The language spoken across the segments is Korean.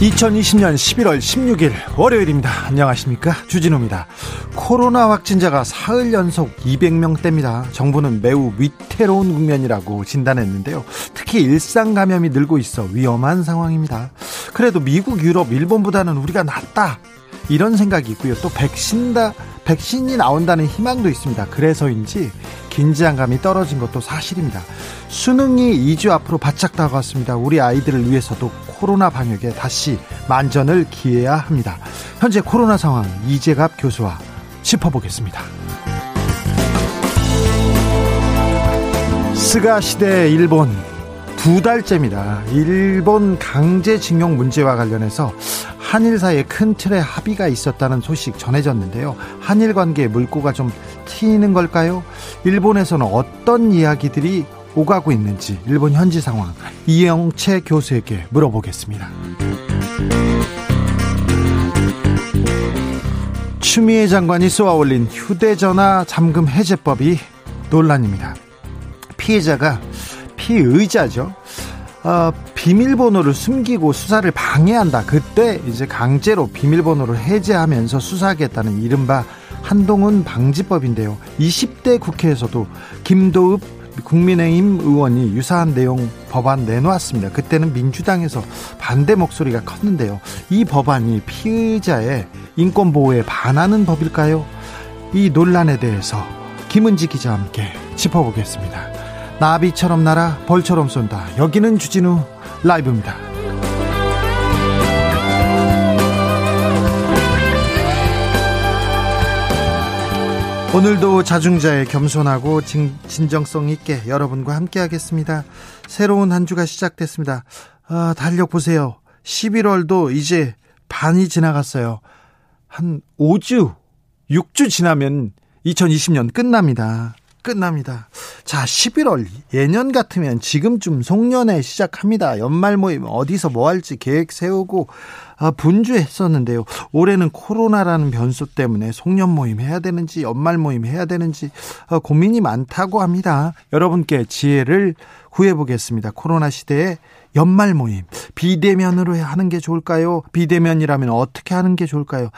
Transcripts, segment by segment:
2020년 11월 16일 월요일입니다. 안녕하십니까? 주진우입니다. 코로나 확진자가 사흘 연속 200명대입니다. 정부는 매우 위태로운 국면이라고 진단했는데요. 특히 일상 감염이 늘고 있어 위험한 상황입니다. 그래도 미국, 유럽, 일본보다는 우리가 낫다. 이런 생각이 있고요. 또 백신다 백신이 나온다는 희망도 있습니다. 그래서인지 긴장감이 떨어진 것도 사실입니다. 수능이 2주 앞으로 바짝 다가왔습니다. 우리 아이들을 위해서도 코로나 방역에 다시 만전을 기해야 합니다. 현재 코로나 상황 이재갑 교수와 짚어보겠습니다. 스가 시대 일본 두 달째입니다. 일본 강제징용 문제와 관련해서 한일 사이에 큰 틀의 합의가 있었다는 소식 전해졌는데요. 한일 관계에 물꼬가 좀 트이는 걸까요? 일본에서는 어떤 이야기들이 오가고 있는지 일본 현지 상황 이영채 교수에게 물어보겠습니다. 추미애 장관이 쏘아 올린 휴대전화 잠금 해제법이 논란입니다. 피해자가 피의자죠. 어, 비밀번호를 숨기고 수사를 방해한다. 그때 이제 강제로 비밀번호를 해제하면서 수사하겠다는 이른바 한동훈 방지법인데요. 20대 국회에서도 김도읍 국민의힘 의원이 유사한 내용 법안 내놓았습니다. 그때는 민주당에서 반대 목소리가 컸는데요. 이 법안이 피의자의 인권 보호에 반하는 법일까요? 이 논란에 대해서 김은지 기자와 함께 짚어보겠습니다. 나비처럼 날아 벌처럼 쏜다. 여기는 주진우 라이브입니다. 오늘도 자중자의 겸손하고 진, 정성 있게 여러분과 함께 하겠습니다. 새로운 한 주가 시작됐습니다. 아, 달력 보세요. 11월도 이제 반이 지나갔어요. 한 5주, 6주 지나면 2020년 끝납니다. 끝납니다. 자, 11월 예년 같으면 지금쯤 송년회 시작합니다. 연말 모임 어디서 뭐 할지 계획 세우고 아, 분주했었는데요. 올해는 코로나라는 변수 때문에 송년 모임 해야 되는지 연말 모임 해야 되는지 아, 고민이 많다고 합니다. 여러분께 지혜를 구해 보겠습니다. 코로나 시대에 연말 모임 비대면으로 하는 게 좋을까요? 비대면이라면 어떻게 하는 게 좋을까요?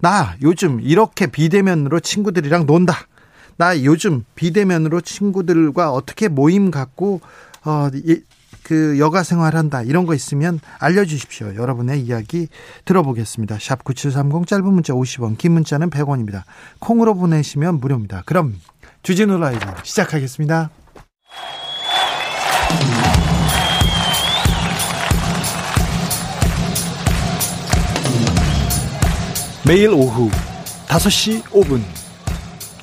나 요즘 이렇게 비대면으로 친구들이랑 논다. 나 요즘 비대면으로 친구들과 어떻게 모임 갖고 어, 그 여가 생활한다 이런 거 있으면 알려주십시오. 여러분의 이야기 들어보겠습니다. 샵 9730 짧은 문자 50원 긴 문자는 100원입니다. 콩으로 보내시면 무료입니다. 그럼 주진우 라이브 시작하겠습니다. 매일 오후 5시 5분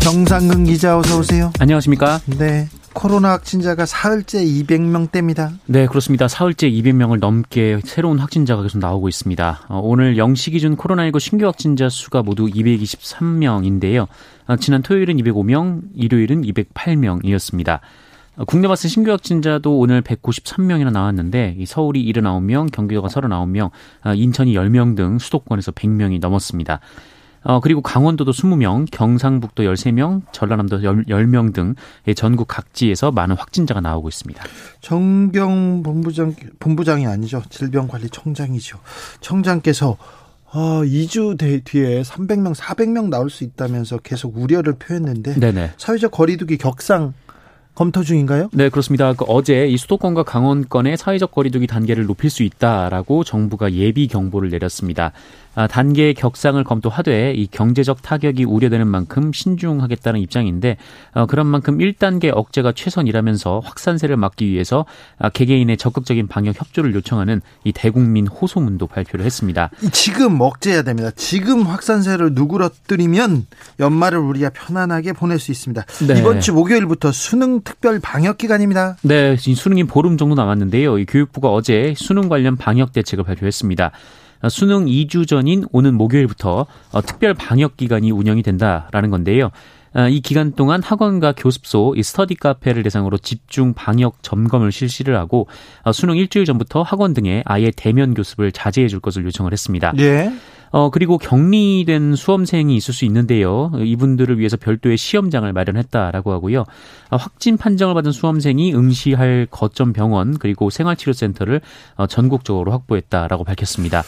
정상근 기자 어서 오세요. 안녕하십니까? 네. 코로나 확진자가 사흘째 200명대입니다. 네, 그렇습니다. 사흘째 200명을 넘게 새로운 확진자가 계속 나오고 있습니다. 어, 오늘 0시 기준 코로나19 신규 확진자 수가 모두 223명인데요. 어, 지난 토요일은 205명, 일요일은 208명이었습니다. 어, 국내 발생 신규 확진자도 오늘 193명이나 나왔는데 서울이 79명, 경기도가 39명, 인천이 10명 등 수도권에서 100명이 넘었습니다. 어, 그리고 강원도도 20명, 경상북도 13명, 전라남도 10명 등 전국 각지에서 많은 확진자가 나오고 있습니다. 정경 본부장, 본부장이 아니죠. 질병관리청장이죠. 청장께서 어, 2주 뒤에 300명, 400명 나올 수 있다면서 계속 우려를 표했는데 네네. 사회적 거리두기 격상 검토 중인가요? 네, 그렇습니다. 그 어제 이 수도권과 강원권의 사회적 거리두기 단계를 높일 수 있다라고 정부가 예비 경보를 내렸습니다. 아, 단계 격상을 검토하되 이 경제적 타격이 우려되는 만큼 신중하겠다는 입장인데 어, 그런 만큼 1단계 억제가 최선이라면서 확산세를 막기 위해서 아, 개개인의 적극적인 방역 협조를 요청하는 이 대국민 호소문도 발표를 했습니다. 지금 억제해야 됩니다. 지금 확산세를 누그러뜨리면 연말을 우리가 편안하게 보낼 수 있습니다. 네. 이번 주 목요일부터 수능 특별 방역 기간입니다. 네, 수능이 보름 정도 남았는데요. 이 교육부가 어제 수능 관련 방역 대책을 발표했습니다. 수능 2주 전인 오는 목요일부터 어, 특별 방역 기간이 운영이 된다라는 건데요. 어, 이 기간 동안 학원과 교습소, 이 스터디 카페를 대상으로 집중 방역 점검을 실시를 하고 어, 수능 일주일 전부터 학원 등에 아예 대면 교습을 자제해 줄 것을 요청을 했습니다. 예. 어, 그리고 격리된 수험생이 있을 수 있는데요. 이분들을 위해서 별도의 시험장을 마련했다라고 하고요. 확진 판정을 받은 수험생이 응시할 거점 병원 그리고 생활치료센터를 전국적으로 확보했다라고 밝혔습니다.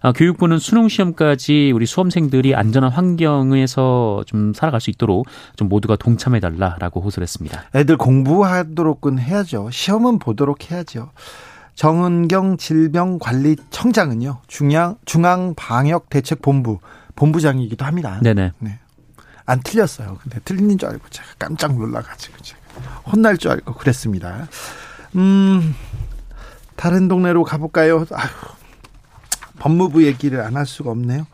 아, 교육부는 수능 시험까지 우리 수험생들이 안전한 환경에서 좀 살아갈 수 있도록 좀 모두가 동참해 달라라고 호소를 했습니다. 애들 공부하도록은 해야죠. 시험은 보도록 해야죠. 정은경 질병관리청장은요. 중앙 중앙 방역 대책 본부 본부장이기도 합니다. 네네. 네. 안 틀렸어요. 근데 틀린 줄 알고 제가 깜짝 놀라가지고 제가 혼날 줄 알고 그랬습니다. 음, 다른 동네로 가볼까요? 아휴, 법무부 얘기를 안 할 수가 없네요.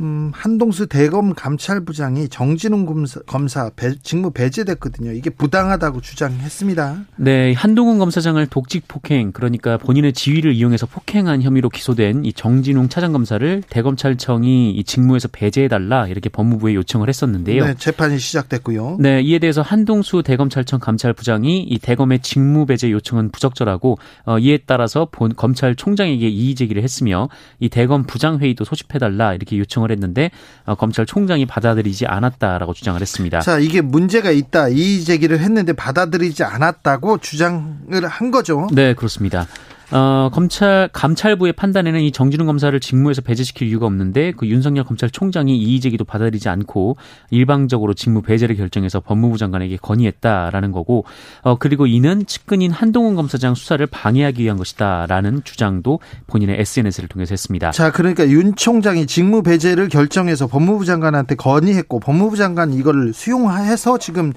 음, 한동수 대검 감찰부장이 정진웅 검사, 검사 배, 직무 배제됐거든요. 이게 부당하다고 주장했습니다. 네, 한동훈 검사장을 독직 폭행, 그러니까 본인의 지위를 이용해서 폭행한 혐의로 기소된 이 정진웅 차장검사를 대검찰청이 이 직무에서 배제해달라 이렇게 법무부에 요청을 했었는데요. 네, 재판이 시작됐고요. 네, 이에 대해서 한동수 대검찰청 감찰부장이 이 대검의 직무 배제 요청은 부적절하고 어, 이에 따라서 본 검찰총장에게 이의 제기를 했으며 이 대검 부장회의도 소집해달라 이렇게 요청을 요청을 했는데 어, 검찰총장이 받아들이지 않았다라고 주장을 했습니다. 자, 이게 문제가 있다. 이의 제기를 했는데 받아들이지 않았다고 주장을 한 거죠. 네, 그렇습니다. 어, 검찰 감찰부의 판단에는 이 정진웅 검사를 직무에서 배제시킬 이유가 없는데 그 윤석열 검찰총장이 이의 제기도 받아들이지 않고 일방적으로 직무 배제를 결정해서 법무부 장관에게 건의했다라는 거고 어, 그리고 이는 측근인 한동훈 검사장 수사를 방해하기 위한 것이다라는 주장도 본인의 SNS를 통해서 했습니다. 자, 그러니까 윤 총장이 직무 배제를 결정해서 법무부 장관한테 건의했고 법무부 장관 이걸 수용해서 지금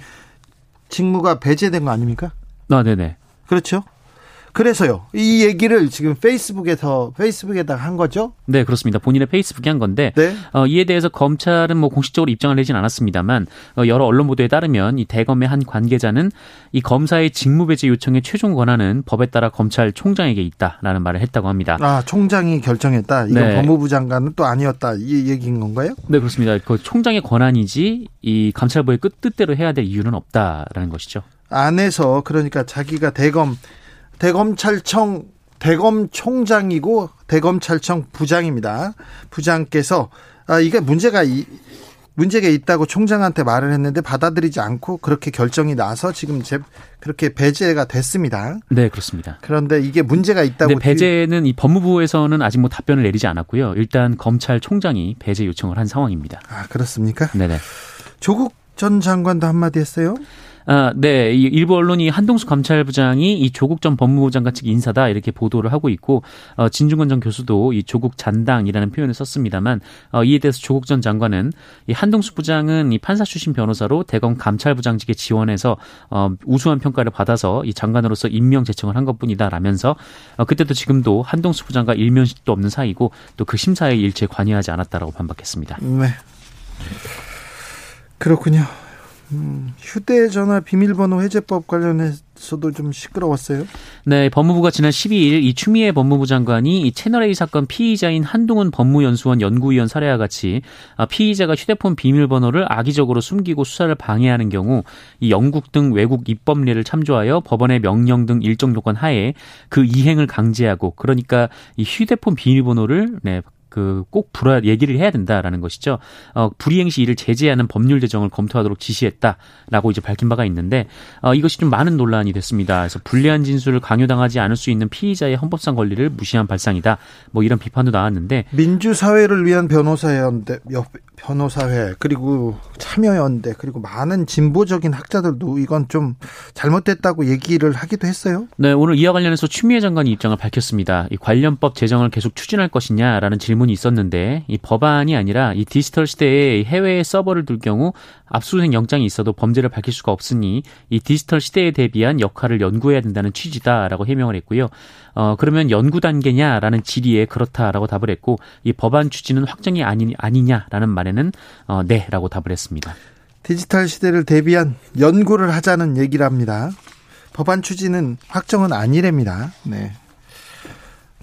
직무가 배제된 거 아닙니까? 아, 네네. 그렇죠. 그래서요. 이 얘기를 지금 페이스북에서 페이스북에다 한 거죠? 네, 그렇습니다. 본인의 페이스북에 한 건데 네? 어, 이에 대해서 검찰은 뭐 공식적으로 입장을 내진 않았습니다만 어, 여러 언론 보도에 따르면 이 대검의 한 관계자는 이 검사의 직무배제 요청의 최종 권한은 법에 따라 검찰총장에게 있다라는 말을 했다고 합니다. 아, 총장이 결정했다. 이건 네. 법무부 장관은 또 아니었다. 이 얘기인 건가요? 네, 그렇습니다. 그 총장의 권한이지 이 감찰부의 끝 뜻대로 해야 될 이유는 없다라는 것이죠. 안에서 그러니까 자기가 대검 대검찰청 대검총장이고 대검찰청 부장입니다. 부장께서 아 이게 문제가 이 문제가 있다고 총장한테 말을 했는데 받아들이지 않고 그렇게 결정이 나서 지금 제 그렇게 배제가 됐습니다. 네, 그렇습니다. 그런데 이게 문제가 있다고 네, 배제는 이 법무부에서는 아직 뭐 답변을 내리지 않았고요. 일단 검찰총장이 배제 요청을 한 상황입니다. 아, 그렇습니까? 네, 네. 조국 전 장관도 한마디 했어요? 아, 네. 이 일부 언론이 한동수 감찰부장이 이 조국 전 법무부 장관 측 인사다 이렇게 보도를 하고 있고 어, 진중권 전 교수도 이 조국 잔당이라는 표현을 썼습니다만 어, 이에 대해서 조국 전 장관은 이 한동수 부장은 이 판사 출신 변호사로 대검 감찰부장직에 지원해서 어, 우수한 평가를 받아서 이 장관으로서 임명 제청을 한 것뿐이다라면서 어, 그때도 지금도 한동수 부장과 일면식도 없는 사이고 또 그 심사에 일체 관여하지 않았다라고 반박했습니다. 네. 그렇군요. 음, 휴대전화 비밀번호 해제법 관련해서도 좀 시끄러웠어요. 네, 법무부가 지난 12일 이 추미애 법무부 장관이 이 채널A 사건 피의자인 한동훈 법무연수원 연구위원 사례와 같이 아, 피의자가 휴대폰 비밀번호를 악의적으로 숨기고 수사를 방해하는 경우 이 영국 등 외국 입법례를 참조하여 법원의 명령 등 일정 요건 하에 그 이행을 강제하고 그러니까 이 휴대폰 비밀번호를 네, 그 꼭 불어 얘기를 해야 된다라는 것이죠. 어, 불이행 시 이를 제재하는 법률 제정을 검토하도록 지시했다라고 이제 밝힌 바가 있는데 어, 이것이 좀 많은 논란이 됐습니다. 그래서 불리한 진술을 강요당하지 않을 수 있는 피의자의 헌법상 권리를 무시한 발상이다. 뭐 이런 비판도 나왔는데 민주 사회를 위한 변호사연대 변호사회 그리고 참여연대 그리고 많은 진보적인 학자들도 이건 좀 잘못됐다고 얘기를 하기도 했어요. 네, 오늘 이와 관련해서 추미애 장관이 입장을 밝혔습니다. 이 관련법 제정을 계속 추진할 것이냐라는 질문이 있었는데 이 법안이 아니라 이 디지털 시대에 해외에 서버를 둘 경우 압수수색 영장이 있어도 범죄를 밝힐 수가 없으니 이 디지털 시대에 대비한 역할을 연구해야 된다는 취지다라고 해명을 했고요. 어, 그러면 연구 단계냐라는 질의에 그렇다라고 답을 했고 이 법안 추진은 확정이 아니, 아니냐라는 말에는 어, 네라고 답을 했습니다. 디지털 시대를 대비한 연구를 하자는 얘기를 합니다. 법안 추진은 확정은 아니랍니다. 네.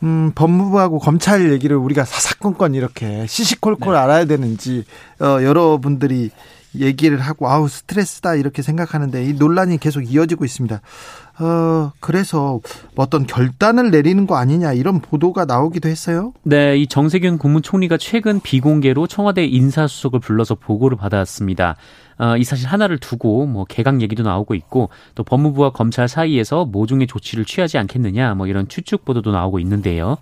음, 법무부하고 검찰 얘기를 우리가 사사건건 이렇게 시시콜콜 네. 알아야 되는지 어, 여러분들이 얘기를 하고 아우 스트레스다 이렇게 생각하는데 이 논란이 계속 이어지고 있습니다. 어, 그래서 어떤 결단을 내리는 거 아니냐 이런 보도가 나오기도 했어요. 네, 이 정세균 국무총리가 최근 비공개로 청와대 인사수석을 불러서 보고를 받았습니다. 어, 이 사실 하나를 두고 뭐 개각 얘기도 나오고 있고 또 법무부와 검찰 사이에서 모종의 조치를 취하지 않겠느냐 뭐 이런 추측 보도도 나오고 있는데요.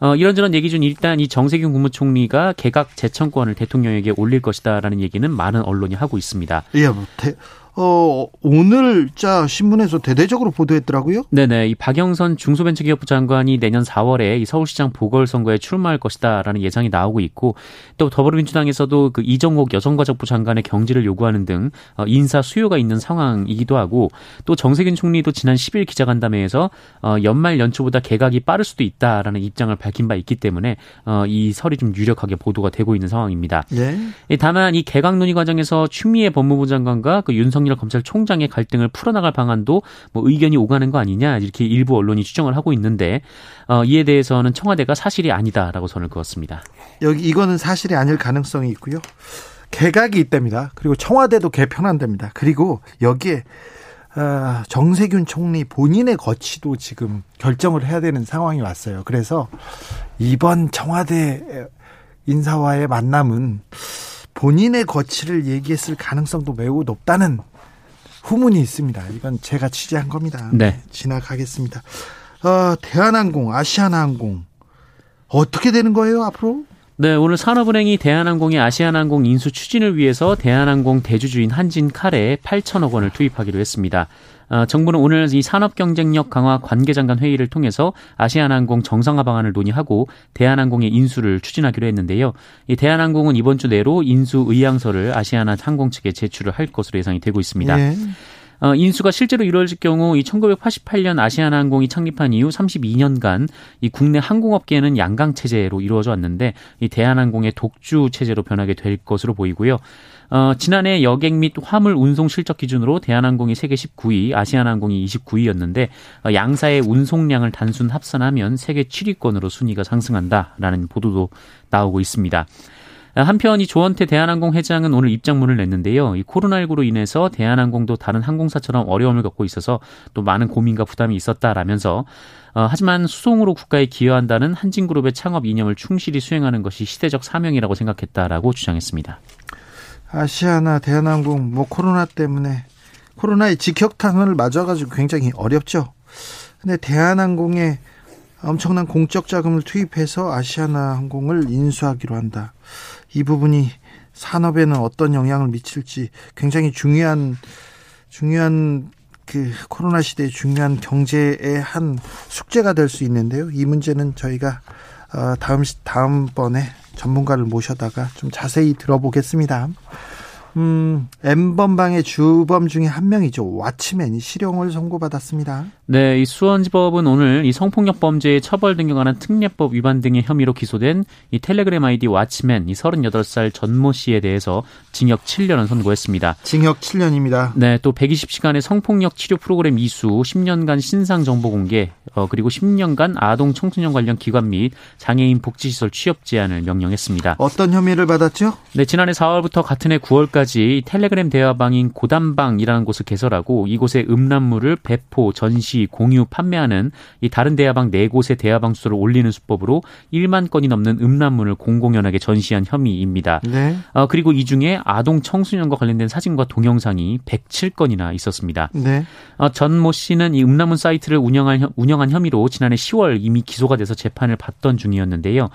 어, 이런저런 얘기 중 일단 이 정세균 국무총리가 개각 재청권을 대통령에게 올릴 것이다라는 얘기는 많은 언론이 하고 있습니다. 예, 뭐 대, 어, 오늘자 신문에서 대대적으로 보도했더라고요. 네네. 이 박영선 중소벤처기업부 장관이 내년 4월에 이 서울시장 보궐선거에 출마할 것이다라는 예상이 나오고 있고 또 더불어민주당에서도 그 이정옥 여성가족부 장관의 경질을 요구하는 등 어, 인사 수요가 있는 상황이기도 하고 또 정세균 총리도 지난 10일 기자간담회에서 어, 연말 연초보다 개각이 빠를 수도 있다라는 입장을 밝힌 바 있기 때문에 어, 이 설이 좀 유력하게 보도가 되고 있는 상황입니다. 네. 다만 이 개각 논의 과정에서 추미애 법무부 장관과 그 윤석열 윤석열 검찰총장의 갈등을 풀어나갈 방안도 뭐 의견이 오가는 거 아니냐 이렇게 일부 언론이 추정을 하고 있는데 어, 이에 대해서는 청와대가 사실이 아니다라고 선을 그었습니다. 여기 이거는 사실이 아닐 가능성이 있고요. 개각이 있답니다. 그리고 청와대도 개편한답니다. 그리고 여기에 어, 정세균 총리 본인의 거취도 지금 결정을 해야 되는 상황이 왔어요. 그래서 이번 청와대 인사와의 만남은 본인의 거취를 얘기했을 가능성도 매우 높다는 후문이 있습니다. 이건 제가 취재한 겁니다. 네. 지나가겠습니다. 어, 대한항공, 아시아나항공 어떻게 되는 거예요 앞으로? 네, 오늘 산업은행이 대한항공의 아시아나항공 인수 추진을 위해서 대한항공 대주주인 한진 칼에 8천억 원을 투입하기로 했습니다. 어, 정부는 오늘 이 산업 경쟁력 강화 관계장관 회의를 통해서 아시아나항공 정상화 방안을 논의하고 대한항공의 인수를 추진하기로 했는데요. 이 대한항공은 이번 주 내로 인수 의향서를 아시아나 항공 측에 제출을 할 것으로 예상이 되고 있습니다. 네. 어, 인수가 실제로 이루어질 경우 이 1988년 아시아나항공이 창립한 이후 32년간 이 국내 항공업계는 양강 체제로 이루어져 왔는데 이 대한항공의 독주 체제로 변하게 될 것으로 보이고요. 어, 지난해 여객 및 화물 운송 실적 기준으로 대한항공이 세계 19위, 아시아나항공이 29위였는데 어, 양사의 운송량을 단순 합산하면 세계 7위권으로 순위가 상승한다라는 보도도 나오고 있습니다. 한편 이 조원태 대한항공 회장은 오늘 입장문을 냈는데요. 이 코로나19로 인해서 대한항공도 다른 항공사처럼 어려움을 겪고 있어서 또 많은 고민과 부담이 있었다라면서 어, 하지만 수송으로 국가에 기여한다는 한진그룹의 창업 이념을 충실히 수행하는 것이 시대적 사명이라고 생각했다라고 주장했습니다. 아시아나 대한항공 뭐 코로나 때문에 코로나의 직격탄을 맞아가지고 굉장히 어렵죠. 근데 대한항공에 엄청난 공적 자금을 투입해서 아시아나 항공을 인수하기로 한다. 이 부분이 산업에는 어떤 영향을 미칠지 굉장히 중요한 중요한 그 코로나 시대의 중요한 경제의 한 숙제가 될 수 있는데요. 이 문제는 저희가 어, 다음 다음 번에 전문가를 모셔다가 좀 자세히 들어보겠습니다. 음, M번방의 주범 중에 한 명이죠. 왓츠맨이 실형을 선고받았습니다. 네, 이 수원지법은 오늘 이 성폭력 범죄의 처벌 등에 관한 특례법 위반 등의 혐의로 기소된 이 텔레그램 아이디 왓츠맨 이 38살 전모 씨에 대해서 징역 7년을 선고했습니다. 징역 7년입니다. 네, 또 120시간의 성폭력 치료 프로그램 이수, 10년간 신상 정보 공개, 어, 그리고 10년간 아동 청소년 관련 기관 및 장애인 복지시설 취업 제한을 명령했습니다. 어떤 혐의를 받았죠? 네, 지난해 4월부터 같은 해 9월까지 2018년까지 텔레그램 대화방인 고담방이라는 곳을 개설하고 이곳에 음란물을 배포, 전시, 동시 공유 판매하는 이 다른 대화방 4곳의 대화방 수를 올리는 수법으로 1만 건이 넘는 음란물을 공공연하게 전시한 혐의입니다. 네. 어, 그리고 이 중에 아동 청소년과 관련된 사진과 동영상이 107건이나 있었습니다. 네. 어, 전모 씨는 이 음란물 사이트를 운영한, 운영한 혐의로 지난해 10월 이미 기소가 돼서 재판을 받던 중이었는데요.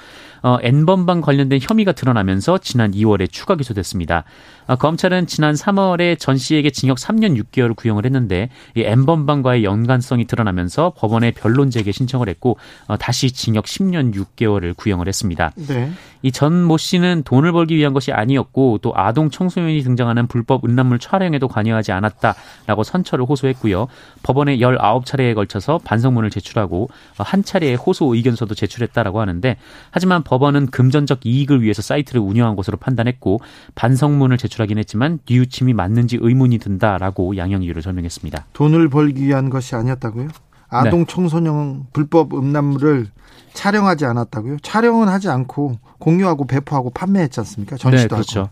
어, N번방 관련된 혐의가 드러나면서 지난 2월에 추가 기소됐습니다. 어, 검찰은 지난 3월에 전 씨에게 징역 3년 6개월을 구형을 했는데 이 N번방과의 연관성이 드러나면서 법원에 변론 제기 신청을 했고 어, 다시 징역 10년 6개월을 구형을 했습니다. 네. 이 전 모 씨는 돈을 벌기 위한 것이 아니었고 또 아동 청소년이 등장하는 불법 음란물 촬영에도 관여하지 않았다라고 선처를 호소했고요. 법원에 19차례에 걸쳐서 반성문을 제출하고 어, 한 차례의 호소 의견서도 제출했다라고 하는데 하지만 법원은 금전적 이익을 위해서 사이트를 운영한 것으로 판단했고 반성문을 제출하긴 했지만 뉘우침이 맞는지 의문이 든다라고 양형 이유를 설명했습니다. 돈을 벌기 위한 것이 아니었다고요? 아동 네. 청소년 불법 음란물을 촬영하지 않았다고요? 촬영은 하지 않고 공유하고 배포하고 판매했지 않습니까? 전시도 네, 그렇죠. 하고.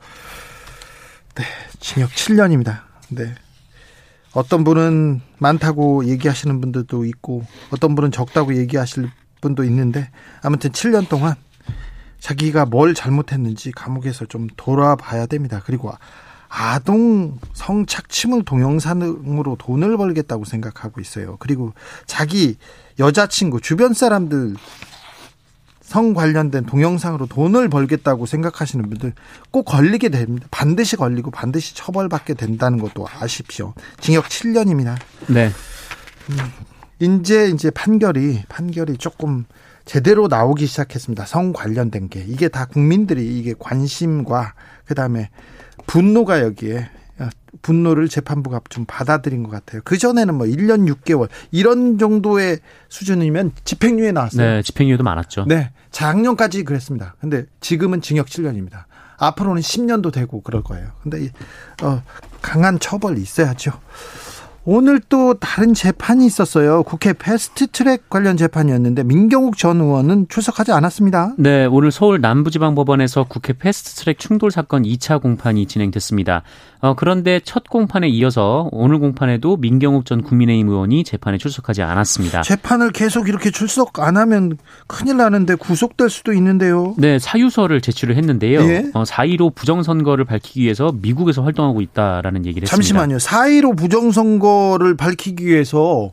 네, 징역 7년입니다. 네. 어떤 분은 많다고 얘기하시는 분들도 있고 어떤 분은 적다고 얘기하실 분도 있는데 아무튼 7년 동안 자기가 뭘 잘못했는지 감옥에서 좀 돌아봐야 됩니다. 그리고 아동 성착취물 동영상으로 돈을 벌겠다고 생각하고 있어요. 그리고 자기 여자친구 주변 사람들 성 관련된 동영상으로 돈을 벌겠다고 생각하시는 분들 꼭 걸리게 됩니다. 반드시 걸리고 반드시 처벌받게 된다는 것도 아십시오. 징역 7년입니다. 네. 음, 이제 이제 판결이 판결이 조금 제대로 나오기 시작했습니다. 성 관련된 게 이게 다 국민들이 이게 관심과 그다음에 분노가 여기에 어, 분노를 재판부가 좀 받아들인 것 같아요. 그 전에는 뭐 1년 6개월 이런 정도의 수준이면 집행유예 나왔어요. 네, 집행유예도 많았죠. 네, 작년까지 그랬습니다. 근데 지금은 징역 7년입니다. 앞으로는 10년도 되고 그럴 거예요. 근데 어, 강한 처벌이 있어야죠. 오늘 또 다른 재판이 있었어요. 국회 패스트트랙 관련 재판이었는데 민경욱 전 의원은 출석하지 않았습니다. 네, 오늘 서울 남부지방법원에서 국회 패스트트랙 충돌 사건 2차 공판이 진행됐습니다. 어, 그런데 첫 공판에 이어서 오늘 공판에도 민경욱 전 국민의힘 의원이 재판에 출석하지 않았습니다. 재판을 계속 이렇게 출석 안 하면 큰일 나는데 구속될 수도 있는데요. 네, 사유서를 제출을 했는데요. 예? 어, 4.15 부정선거를 밝히기 위해서 미국에서 활동하고 있다라는 얘기를 했습니다. 잠시만요. 4.15 부정선거 거를 밝히기 위해서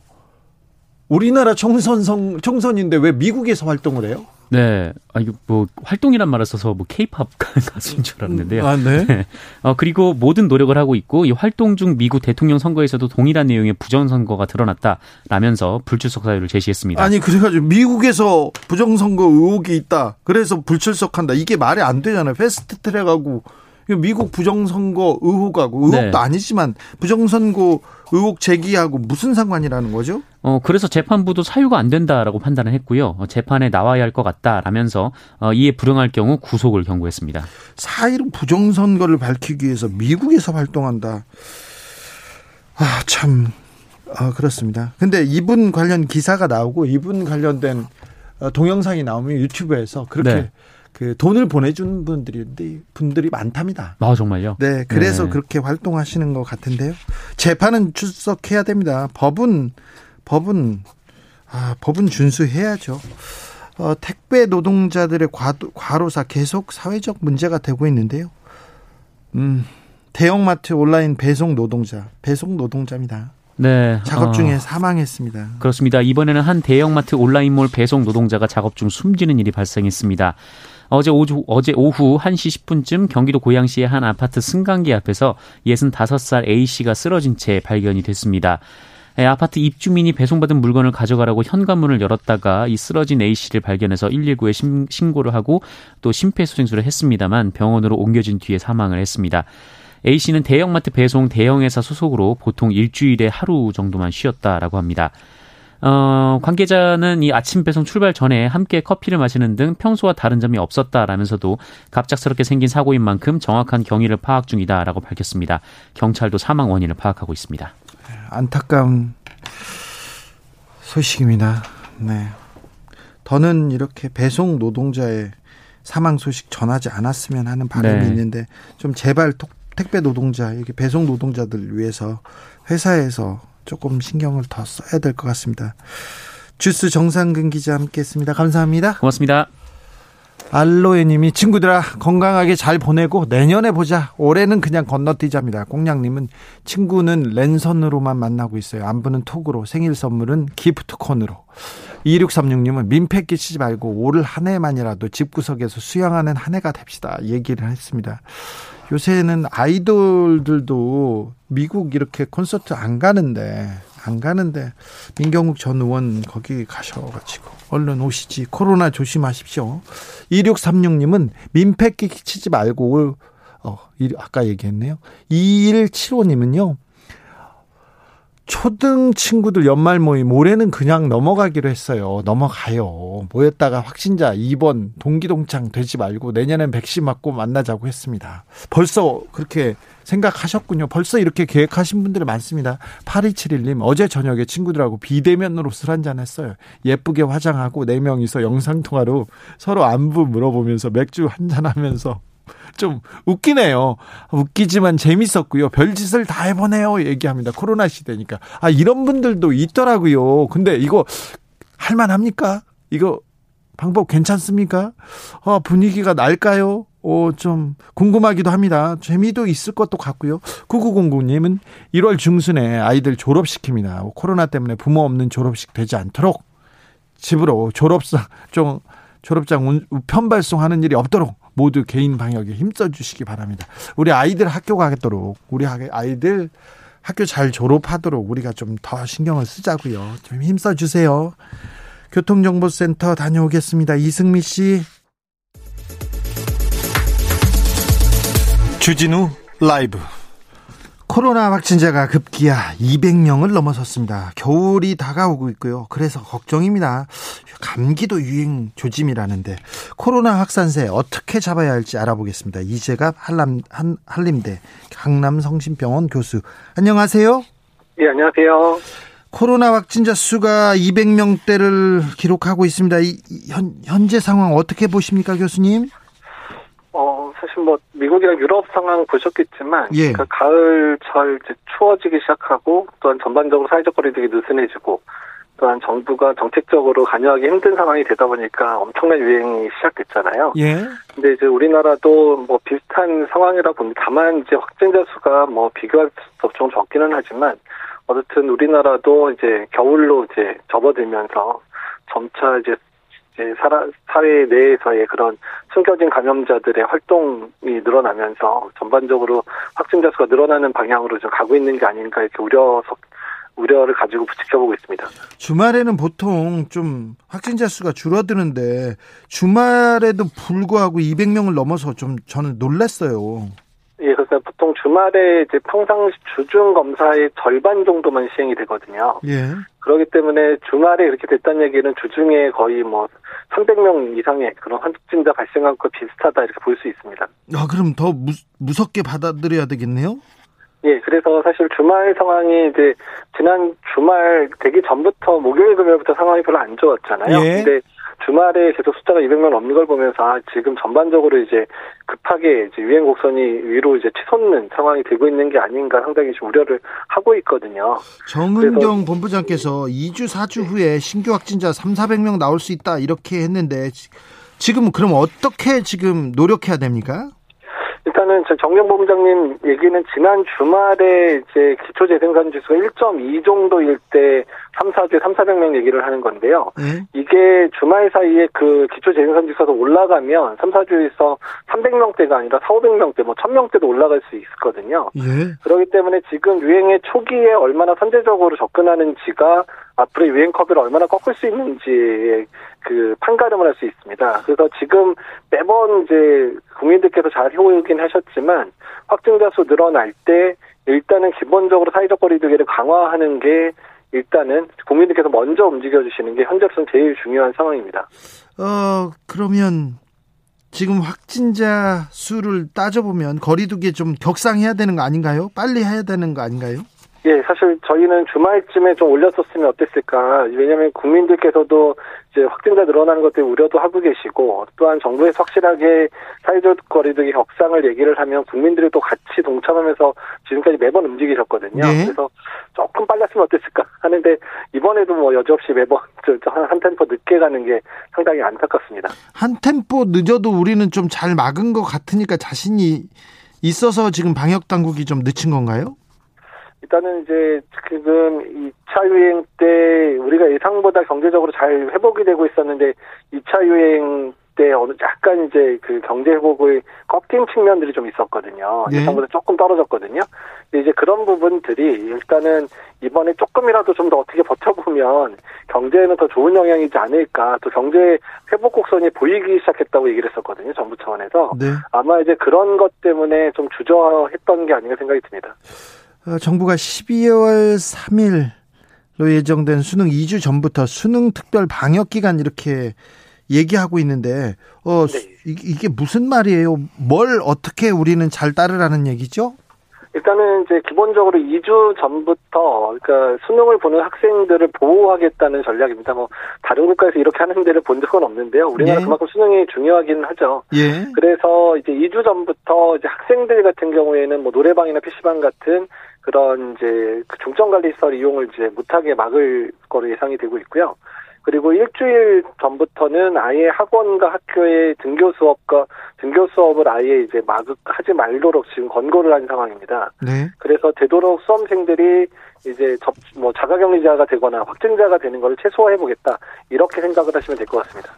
우리나라 총선 성, 총선인데 왜 미국에서 활동을 해요? 네. 아, 이거 뭐, 활동이란 말을 써서 뭐, 케이팝 가수인 줄 알았는데요. 아, 네. 네. 어, 그리고 모든 노력을 하고 있고, 이 활동 중 미국 대통령 선거에서도 동일한 내용의 부정선거가 드러났다라면서 불출석 사유를 제시했습니다. 아니, 그래가지고 미국에서 부정선거 의혹이 있다. 그래서 불출석한다. 이게 말이 안 되잖아요. 패스트 트랙하고 미국 부정선거 의혹하고 의혹도 네. 아니지만 부정선거 의혹 제기하고 무슨 상관이라는 거죠? 어 그래서 재판부도 사유가 안 된다라고 판단을 했고요. 어, 재판에 나와야 할 것 같다라면서 어, 이에 불응할 경우 구속을 경고했습니다. 사이로 부정선거를 밝히기 위해서 미국에서 활동한다. 아 참. 아, 그렇습니다. 근데 이분 관련 기사가 나오고 이분 관련된 어, 동영상이 나오면 유튜브에서 그렇게 네. 그 돈을 보내준 분들이 분들이 많답니다. 아 정말요? 네, 그래서 네. 그렇게 활동하시는 것 같은데요. 재판은 출석해야 됩니다. 법은 법은 아 법은 준수해야죠. 어, 택배 노동자들의 과도, 과로사 계속 사회적 문제가 되고 있는데요. 음, 대형마트 온라인 배송 노동자, 배송 노동자입니다. 네. 작업 중에 어, 사망했습니다. 그렇습니다. 이번에는 한 대형마트 온라인몰 배송 노동자가 작업 중 숨지는 일이 발생했습니다. 어제 오후, 어제 오후 1시 10분쯤 경기도 고양시의 한 아파트 승강기 앞에서 65살 A씨가 쓰러진 채 발견이 됐습니다. 예, 아파트 입주민이 배송받은 물건을 가져가라고 현관문을 열었다가 이 쓰러진 A씨를 발견해서 119에 신고를 하고 또 심폐소생술을 했습니다만 병원으로 옮겨진 뒤에 사망을 했습니다. A씨는 대형마트 배송 대형회사 소속으로 보통 일주일에 하루 정도만 쉬었다라고 합니다. 어, 관계자는 이 아침 배송 출발 전에 함께 커피를 마시는 등 평소와 다른 점이 없었다라면서도 갑작스럽게 생긴 사고인 만큼 정확한 경위를 파악 중이다라고 밝혔습니다. 경찰도 사망 원인을 파악하고 있습니다. 안타까운 소식입니다. 네. 더는 이렇게 배송 노동자의 사망 소식 전하지 않았으면 하는 바람이 네. 있는데 좀 제발 택배 노동자, 이렇게 배송 노동자들 위해서 회사에서 조금 신경을 더 써야 될 것 같습니다. 주스 정상근 기자 함께했습니다. 감사합니다. 고맙습니다. 알로에님이 친구들아 건강하게 잘 보내고 내년에 보자. 올해는 그냥 건너뛰자입니다. 꽁냥님은 친구는 랜선으로만 만나고 있어요. 안부는 톡으로 생일 선물은 기프트콘으로. 2636님은 민폐 끼치지 말고 올 한 해만이라도 집구석에서 수영하는 한 해가 됩시다. 얘기를 했습니다. 요새는 아이돌들도 미국 이렇게 콘서트 안 가는데 안 가는데 민경욱 전 의원 거기 가셔가지고 얼른 오시지 코로나 조심하십시오. 2636님은 민폐 끼치지 말고 어 아까 얘기했네요. 2175님은요. 초등 친구들 연말 모임 올해는 그냥 넘어가기로 했어요. 넘어가요. 모였다가 확진자 2번 동기동창 되지 말고 내년엔 백신 맞고 만나자고 했습니다. 벌써 그렇게 생각하셨군요. 벌써 이렇게 계획하신 분들이 많습니다. 8271님 어제 저녁에 친구들하고 비대면으로 술 한잔 했어요. 예쁘게 화장하고 4명이서 영상통화로 서로 안부 물어보면서 맥주 한잔 하면서 좀 웃기네요. 웃기지만 재밌었고요. 별짓을 다 해보네요. 얘기합니다. 코로나 시대니까. 아, 이런 분들도 있더라고요. 근데 이거 할만합니까? 이거 방법 괜찮습니까? 어, 분위기가 날까요? 어, 좀 궁금하기도 합니다. 재미도 있을 것도 같고요. 9909님은 1월 중순에 아이들 졸업시킵니다. 코로나 때문에 부모 없는 졸업식 되지 않도록 집으로 졸업상 좀 졸업장 우편 발송하는 일이 없도록 모두 개인 방역에 힘써 주시기 바랍니다. 우리 아이들 학교 가도록 우리 아이들 학교 잘 졸업하도록 우리가 좀 더 신경을 쓰자고요. 좀 힘써 주세요. 교통정보센터 다녀오겠습니다. 이승미 씨. 주진우 라이브. 코로나 확진자가 급기야 200명을 넘어섰습니다. 겨울이 다가오고 있고요. 그래서 걱정입니다. 감기도 유행 조짐이라는데 코로나 확산세 어떻게 잡아야 할지 알아보겠습니다. 이재갑 한람 한, 한림대 강남성심병원 교수. 안녕하세요. 예, 네, 안녕하세요. 코로나 확진자 수가 200명대를 기록하고 있습니다. 이, 현, 현재 상황 어떻게 보십니까, 교수님? 어, 사실 뭐, 미국이랑 유럽 상황 보셨겠지만, 예. 그 가을철 이제 추워지기 시작하고, 또한 전반적으로 사회적 거리두기 느슨해지고, 또한 정부가 정책적으로 관여하기 힘든 상황이 되다 보니까 엄청난 유행이 시작됐잖아요. 예. 근데 이제 우리나라도 뭐 비슷한 상황이라 봅니다. 다만 이제 확진자 수가 뭐 비교할 수 없이 적기는 하지만, 어쨌든 우리나라도 이제 겨울로 이제 접어들면서 점차 이제 사라, 사회 내에서의 그런 숨겨진 감염자들의 활동이 늘어나면서 전반적으로 확진자 수가 늘어나는 방향으로 좀 가고 있는 게 아닌가 이렇게 우려 우려를 가지고 지켜보고 있습니다. 주말에는 보통 좀 확진자 수가 줄어드는데 주말에도 불구하고 200명을 넘어서 좀 저는 놀랐어요. 예, 그래서 보통 주말에 이제 평상시 주중 검사의 절반 정도만 시행이 되거든요. 예. 그렇기 때문에 주말에 이렇게 됐다는 얘기는 주중에 거의 뭐 300명 이상의 그런 확진자 발생한 것 비슷하다 이렇게 볼 수 있습니다. 아, 그럼 더 무, 무섭게 받아들여야 되겠네요? 예, 그래서 사실 주말 상황이 이제 지난 주말 되기 전부터 목요일 금요일부터 상황이 별로 안 좋았잖아요. 예. 근데 주말에 계속 숫자가 200명 넘는 걸 보면서 아, 지금 전반적으로 이제 급하게 이제 유행 곡선이 위로 이제 치솟는 상황이 되고 있는 게 아닌가 상당히 좀 우려를 하고 있거든요. 정은경 본부장께서 2주 4주 후에 신규 확진자 3, 400명 나올 수 있다 이렇게 했는데 지금 그럼 어떻게 지금 노력해야 됩니까? 일단은 정경 본부장님 얘기는 지난 주말에 이제 기초재생산 지수가 1.2 정도일 때 3, 4주에 3, 400명 얘기를 하는 건데요. 네? 이게 주말 사이에 그 기초재생산 지수가 올라가면 3, 4주에서 300명대가 아니라 4, 500명대, 뭐 1000명대도 올라갈 수 있거든요. 예. 그렇기 때문에 지금 유행의 초기에 얼마나 선제적으로 접근하는지가 앞으로 유행 커브를 얼마나 꺾을 수 있는지의 그 판가름을 할 수 있습니다. 그래서 지금 매번 이제 국민들께서 잘 해오긴 하셨지만 확진자 수 늘어날 때 일단은 기본적으로 사회적 거리두기를 강화하는 게 일단은 국민들께서 먼저 움직여 주시는 게 현재로서는 제일 중요한 상황입니다. 어 그러면 지금 확진자 수를 따져보면 거리두기 좀 격상해야 되는 거 아닌가요? 빨리 해야 되는 거 아닌가요? 예, 사실 저희는 주말쯤에 좀 올렸었으면 어땠을까. 왜냐하면 국민들께서도 이제 확진자 늘어나는 것 때문에 우려도 하고 계시고 또한 정부에서 확실하게 사회적 거리두기 격상을 얘기를 하면 국민들이 또 같이 동참하면서 지금까지 매번 움직이셨거든요. 네. 그래서 조금 빨랐으면 어땠을까 하는데 이번에도 뭐 여지없이 매번 한, 한 템포 늦게 가는 게 상당히 안타깝습니다. 한 템포 늦어도 우리는 좀 잘 막은 것 같으니까 자신이 있어서 지금 방역 당국이 좀 늦춘 건가요? 일단은 이제 지금 2차 유행 때 우리가 예상보다 경제적으로 잘 회복이 되고 있었는데 2차 유행 때 어느 약간 이제 그 경제 회복의 꺾인 측면들이 좀 있었거든요. 네. 예상보다 조금 떨어졌거든요. 근데 이제 그런 부분들이 일단은 이번에 조금이라도 좀 더 어떻게 버텨보면 경제에는 더 좋은 영향이지 않을까. 또 경제 회복 곡선이 보이기 시작했다고 얘기를 했었거든요. 정부 차원에서. 네. 아마 이제 그런 것 때문에 좀 주저했던 게 아닌가 생각이 듭니다. 어, 정부가 12월 3일로 예정된 수능 2주 전부터 수능 특별 방역 기간 이렇게 얘기하고 있는데 어 네. 이- 이게 무슨 말이에요? 뭘 어떻게 우리는 잘 따르라는 얘기죠? 일단은 이제 기본적으로 2주 전부터 그러니까 수능을 보는 학생들을 보호하겠다는 전략입니다. 뭐 다른 국가에서 이렇게 하는 데를 본 적은 없는데요. 우리나라 네. 그만큼 수능이 중요하긴 하죠. 예. 그래서 이제 2주 전부터 이제 학생들 같은 경우에는 뭐 노래방이나 PC방 같은 그런 이제 그 중점 관리 시설 이용을 이제 못하게 막을 거로 예상이 되고 있고요. 그리고 일주일 전부터는 아예 학원과 학교의 등교 수업과 등교 수업을 아예 이제 막 하지 말도록 지금 권고를 한 상황입니다. 네. 그래서 되도록 수험생들이 이제 접, 뭐 자가격리자가 되거나 확진자가 되는 것을 최소화해 보겠다 이렇게 생각을 하시면 될 것 같습니다.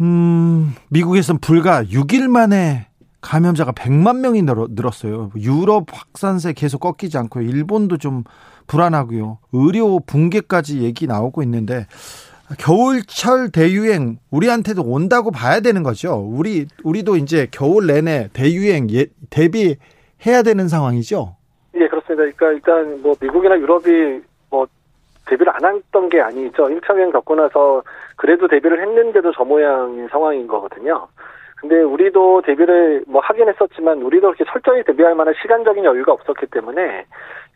음, 미국에선 불과 6일 만에 감염자가 100만 명이 늘었어요. 유럽 확산세 계속 꺾이지 않고 일본도 좀 불안하고요. 의료 붕괴까지 얘기 나오고 있는데 겨울철 대유행 우리한테도 온다고 봐야 되는 거죠. 우리 우리도 이제 겨울 내내 대유행 예, 대비해야 되는 상황이죠. 예, 그렇습니다. 그러니까 일단 뭐 미국이나 유럽이 뭐 대비를 안 했던 게 아니죠. 1차 유행 겪고 나서 그래도 대비를 했는데도 저 모양인 상황인 거거든요. 근데 우리도 대비를 뭐 하긴 했었지만 우리도 그렇게 철저히 대비할 만한 시간적인 여유가 없었기 때문에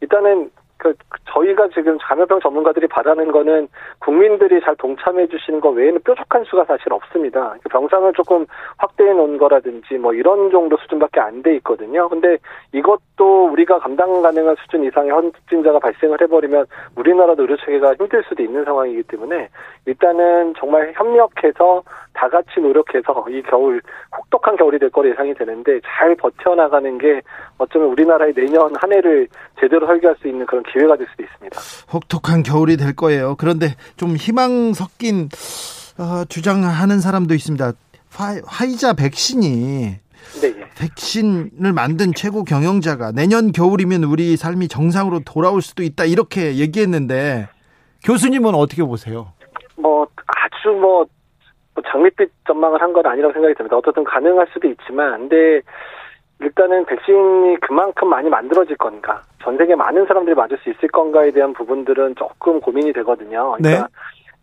일단은 그 저희가 지금 감염병 전문가들이 바라는 거는 국민들이 잘 동참해 주시는 것 외에는 뾰족한 수가 사실 없습니다. 그 병상을 조금 확대해 놓은 거라든지 뭐 이런 정도 수준밖에 안 돼 있거든요. 근데 이것도 우리가 감당 가능한 수준 이상의 확진자가 발생을 해버리면 우리나라도 의료 체계가 힘들 수도 있는 상황이기 때문에 일단은 정말 협력해서 다 같이 노력해서 이 겨울 혹독한 겨울이 될 거로 예상이 되는데 잘 버텨나가는 게 어쩌면 우리나라의 내년 한 해를 제대로 설계할 수 있는 그런 기회가 될 수도 있습니다. 혹독한 겨울이 될 거예요. 그런데 좀 희망 섞인 어, 주장하는 사람도 있습니다. 화, 화이자 백신이 네, 예. 백신을 만든 최고 경영자가 내년 겨울이면 우리 삶이 정상으로 돌아올 수도 있다 이렇게 얘기했는데 교수님은 어떻게 보세요? 뭐 아주 뭐, 뭐 장밋빛 전망을 한 건 아니라고 생각이 듭니다. 어떻든 가능할 수도 있지만, 근데 일단은 백신이 그만큼 많이 만들어질 건가, 전 세계 많은 사람들이 맞을 수 있을 건가에 대한 부분들은 조금 고민이 되거든요. 그러니까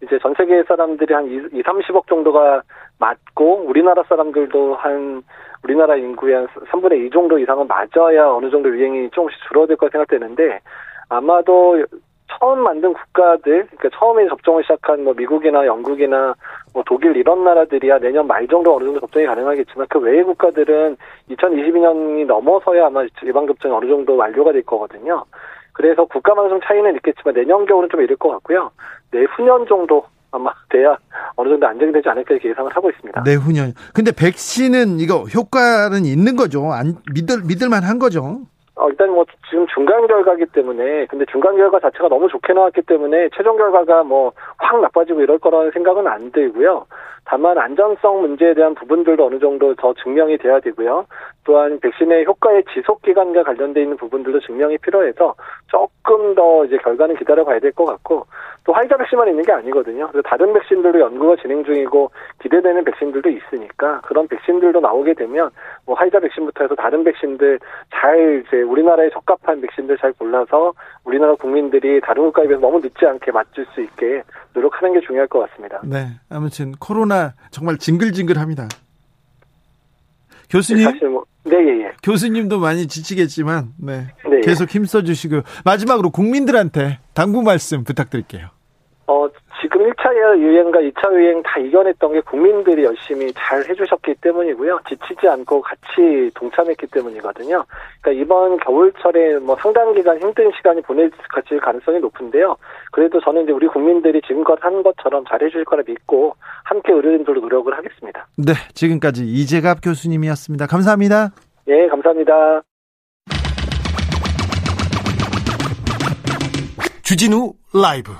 이제 전 세계 사람들이 한 2, 30억 정도가 맞고 우리나라 사람들도 한 우리나라 인구의 한 3분의 2 정도 이상은 맞아야 어느 정도 유행이 조금씩 줄어들 거라 생각되는데 아마도 처음 만든 국가들, 그러니까 처음에 접종을 시작한 뭐 미국이나 영국이나 뭐 독일 이런 나라들이야 내년 말 정도 어느 정도 접종이 가능하겠지만 그 외의 국가들은 2022년이 넘어서야 아마 예방 접종이 어느 정도 완료가 될 거거든요. 그래서 국가마다 좀 차이는 있겠지만 내년 겨울은 좀 이를 것 같고요. 내후년 정도 아마 돼야 어느 정도 안정이 되지 않을까 이렇게 예상을 하고 있습니다. 내후년. 근데 백신은 이거 효과는 있는 거죠. 안 믿을 믿을만 한 거죠. 어, 일단 뭐 지금 중간 결과기 때문에 근데 중간 결과 자체가 너무 좋게 나왔기 때문에 최종 결과가 뭐 확 나빠지고 이럴 거라는 생각은 안 들고요. 다만 안전성 문제에 대한 부분들도 어느 정도 더 증명이 돼야 되고요. 또한 백신의 효과의 지속 기간과 관련돼 있는 부분들도 증명이 필요해서 조금 더 이제 결과는 기다려봐야 될 것 같고 또 화이자 백신만 있는 게 아니거든요. 그래서 다른 백신들도 연구가 진행 중이고 기대되는 백신들도 있으니까 그런 백신들도 나오게 되면 뭐 화이자 백신부터 해서 다른 백신들 잘 이제 우리나라에 적합한 백신들 잘 골라서 우리나라 국민들이 다른 국가에 비해서 너무 늦지 않게 맞을 수 있게 노력하는 게 중요할 것 같습니다. 네. 아무튼 코로나 정말 징글징글합니다. 교수님, 뭐 네, 예, 예. 교수님도 많이 지치겠지만, 네. 네. 계속 힘써 주시고, 마지막으로 국민들한테 당부 말씀 부탁드릴게요. 어, 지금 1차 유행과 2차 유행 다 이겨냈던 게 국민들이 열심히 잘 해주셨기 때문이고요. 지치지 않고 같이 동참했기 때문이거든요. 그러니까 이번 겨울철에 뭐 상당 기간 힘든 시간이 보내질 가능성이 높은데요. 그래도 저는 이제 우리 국민들이 지금껏 한 것처럼 잘 해줄 거라 믿고 함께 의료인들로 노력을 하겠습니다. 네, 지금까지 이재갑 교수님이었습니다. 감사합니다. 예, 감사합니다. 주진우 라이브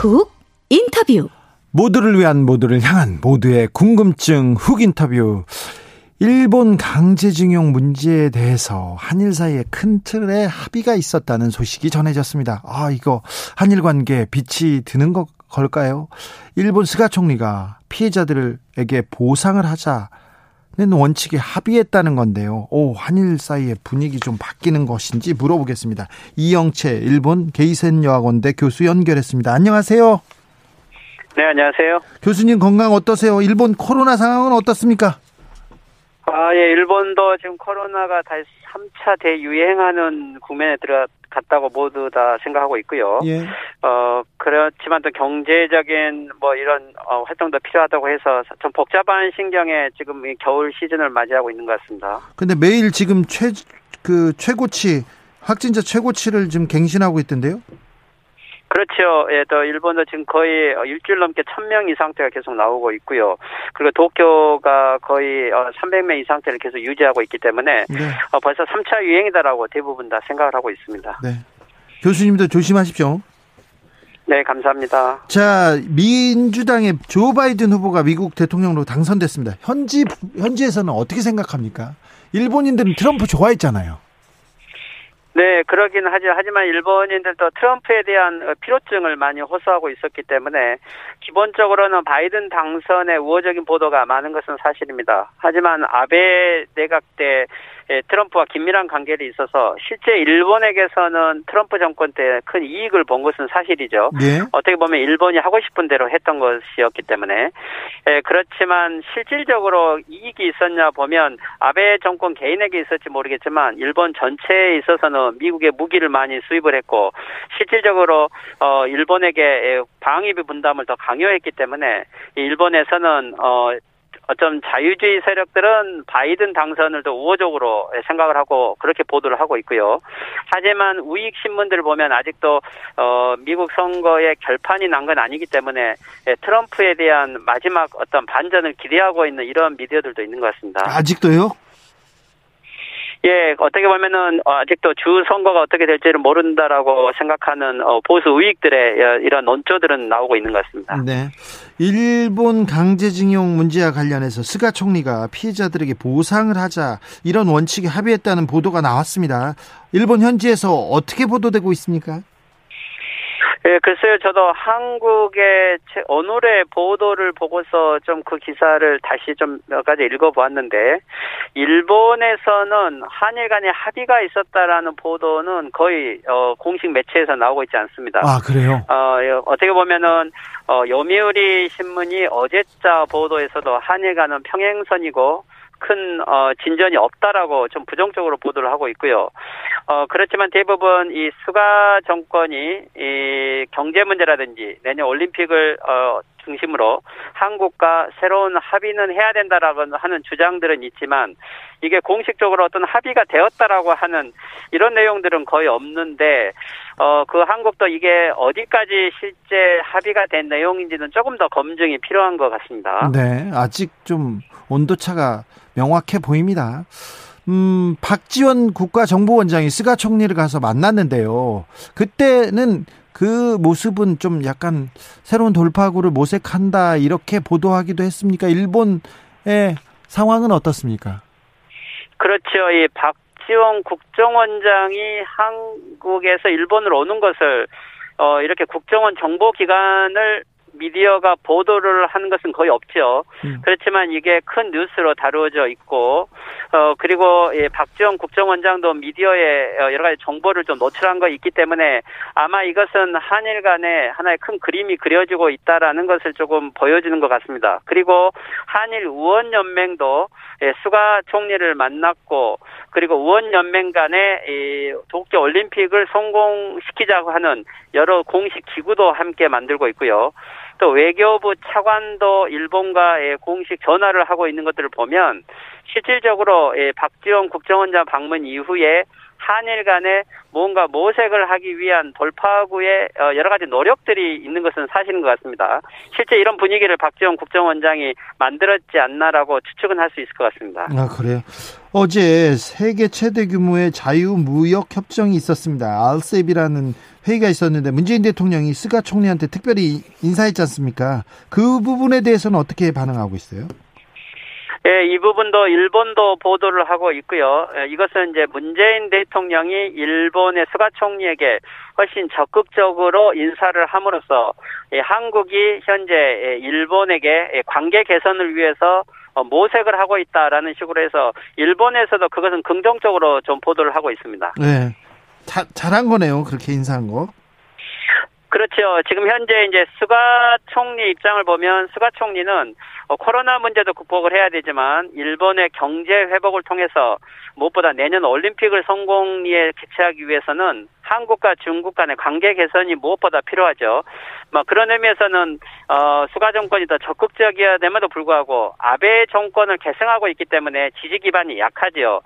훅 인터뷰 모두를 위한 모두를 향한 모두의 궁금증 훅 인터뷰 일본 강제징용 문제에 대해서 한일 사이에 큰 틀의 합의가 있었다는 소식이 전해졌습니다. 아, 이거 한일 관계에 빛이 드는 것 걸까요? 일본 스가 총리가 피해자들에게 보상을 하자는 원칙에 합의했다는 건데요. 오, 한일 사이의 분위기 좀 바뀌는 것인지 물어보겠습니다. 이영채 일본 게이센 여학원대 교수 연결했습니다. 안녕하세요. 네, 안녕하세요. 교수님 건강 어떠세요? 일본 코로나 상황은 어떻습니까? 아, 예, 일본도 지금 코로나가 다시 3차 대유행하는 국면에 들어 갔다고 모두 다 생각하고 있고요. 예. 어, 그렇지만 또 경제적인 뭐 이런 어, 활동도 필요하다고 해서 좀 복잡한 신경에 지금 이 겨울 시즌을 맞이하고 있는 것 같습니다. 근데 매일 지금 최, 그 최고치, 확진자 최고치를 지금 갱신하고 있던데요? 그렇죠. 예, 또 일본도 지금 거의 일주일 넘게 1000명 이 상태가 계속 나오고 있고요. 그리고 도쿄가 거의 300명 이 상태를 계속 유지하고 있기 때문에 네. 어, 벌써 3차 유행이다라고 대부분 다 생각을 하고 있습니다. 네. 교수님도 조심하십시오. 네, 감사합니다. 자, 민주당의 조 바이든 후보가 미국 대통령으로 당선됐습니다. 현지, 현지에서는 어떻게 생각합니까? 일본인들은 트럼프 좋아했잖아요. 네, 그러긴 하죠. 하지만 일본인들도 트럼프에 대한 피로증을 많이 호소하고 있었기 때문에 기본적으로는 바이든 당선의 우호적인 보도가 많은 것은 사실입니다. 하지만 아베 내각 때 트럼프와 긴밀한 관계를 있어서 실제 일본에게서는 트럼프 정권 때 큰 이익을 본 것은 사실이죠. 네. 어떻게 보면 일본이 하고 싶은 대로 했던 것이었기 때문에 예, 그렇지만 실질적으로 이익이 있었냐 보면 아베 정권 개인에게 있었지 모르겠지만 일본 전체에 있어서는 미국의 무기를 많이 수입을 했고 실질적으로 어 일본에게 방위비 분담을 더 강요했기 때문에 일본에서는 어 어쩜 자유주의 세력들은 바이든 당선을 더 우호적으로 생각을 하고 그렇게 보도를 하고 있고요. 하지만 우익 신문들을 보면 아직도 어 미국 선거에 결판이 난 건 아니기 때문에 트럼프에 대한 마지막 어떤 반전을 기대하고 있는 이런 미디어들도 있는 것 같습니다. 아직도요? 예, 어떻게 보면은 아직도 주 선거가 어떻게 될지를 모른다라고 생각하는 보수 우익들의 이런 논조들은 나오고 있는 것 같습니다. 네. 일본 강제징용 문제와 관련해서 스가 총리가 피해자들에게 보상을 하자 이런 원칙에 합의했다는 보도가 나왔습니다. 일본 현지에서 어떻게 보도되고 있습니까? 예, 글쎄요, 저도 한국의 오늘의 보도를 보고서 좀 그 기사를 다시 좀 몇 가지 읽어보았는데, 일본에서는 한일 간의 합의가 있었다라는 보도는 거의, 어, 공식 매체에서 나오고 있지 않습니다. 아, 그래요? 어, 어떻게 보면은, 어, 요미우리 신문이 어제자 보도에서도 한일 간은 평행선이고, 큰 어, 진전이 없다라고 좀 부정적으로 보도를 하고 있고요. 어, 그렇지만 대부분 이 수가 정권이 이 경제 문제라든지 내년 올림픽을 어, 중심으로 한국과 새로운 합의는 해야 된다라고 하는 주장들은 있지만 이게 공식적으로 어떤 합의가 되었다라고 하는 이런 내용들은 거의 없는데 어, 그 한국도 이게 어디까지 실제 합의가 된 내용인지는 조금 더 검증이 필요한 것 같습니다. 네, 아직 좀 온도차가 명확해 보입니다. 음, 박지원 국가정보원장이 스가 총리를 가서 만났는데요. 그때는 그 모습은 좀 약간 새로운 돌파구를 모색한다 이렇게 보도하기도 했습니까? 일본의 상황은 어떻습니까? 그렇죠. 이 박지원 국정원장이 한국에서 일본으로 오는 것을 어 이렇게 국정원 정보기관을 미디어가 보도를 하는 것은 거의 없죠. 음. 그렇지만 이게 큰 뉴스로 다루어져 있고 어 그리고 예, 박지원 국정원장도 미디어에 어, 여러 가지 정보를 좀 노출한 거 있기 때문에 아마 이것은 한일 간에 하나의 큰 그림이 그려지고 있다라는 것을 조금 보여주는 것 같습니다. 그리고 한일 의원 연맹도 예, 수가 총리를 만났고 그리고 의원 연맹 간에 이 도쿄 올림픽을 성공시키자고 하는 여러 공식 기구도 함께 만들고 있고요. 또 외교부 차관도 일본과의 공식 전화를 하고 있는 것들을 보면 실질적으로 예, 박지원 국정원장 방문 이후에 한일 간에 뭔가 모색을 하기 위한 돌파구의 어, 여러 가지 노력들이 있는 것은 사실인 것 같습니다. 실제 이런 분위기를 박지원 국정원장이 만들었지 않나라고 추측은 할 수 있을 것 같습니다. 아, 그래요. 어제 세계 최대 규모의 자유무역 협정이 있었습니다. 알셉이라는 회의가 있었는데 문재인 대통령이 스가 총리한테 특별히 인사했지 않습니까? 그 부분에 대해서는 어떻게 반응하고 있어요? 예, 이 부분도 일본도 보도를 하고 있고요. 예, 이것은 이제 문재인 대통령이 일본의 스가 총리에게 훨씬 적극적으로 인사를 함으로써 예, 한국이 현재 예, 일본에게 예, 관계 개선을 위해서 어, 모색을 하고 있다라는 식으로 해서 일본에서도 그것은 긍정적으로 좀 보도를 하고 있습니다. 네. 자, 잘한 거네요. 그렇게 인사한 거. 그렇죠. 지금 현재 이제 스가 총리 입장을 보면 스가 총리는 어, 코로나 문제도 극복을 해야 되지만 일본의 경제 회복을 통해서 무엇보다 내년 올림픽을 성공리에 개최하기 위해서는 한국과 중국 간의 관계 개선이 무엇보다 필요하죠. 뭐 그런 의미에서는 어 스가 정권이 더 적극적이어야 됨에도 불구하고 아베 정권을 계승하고 있기 때문에 지지 기반이 약하지요.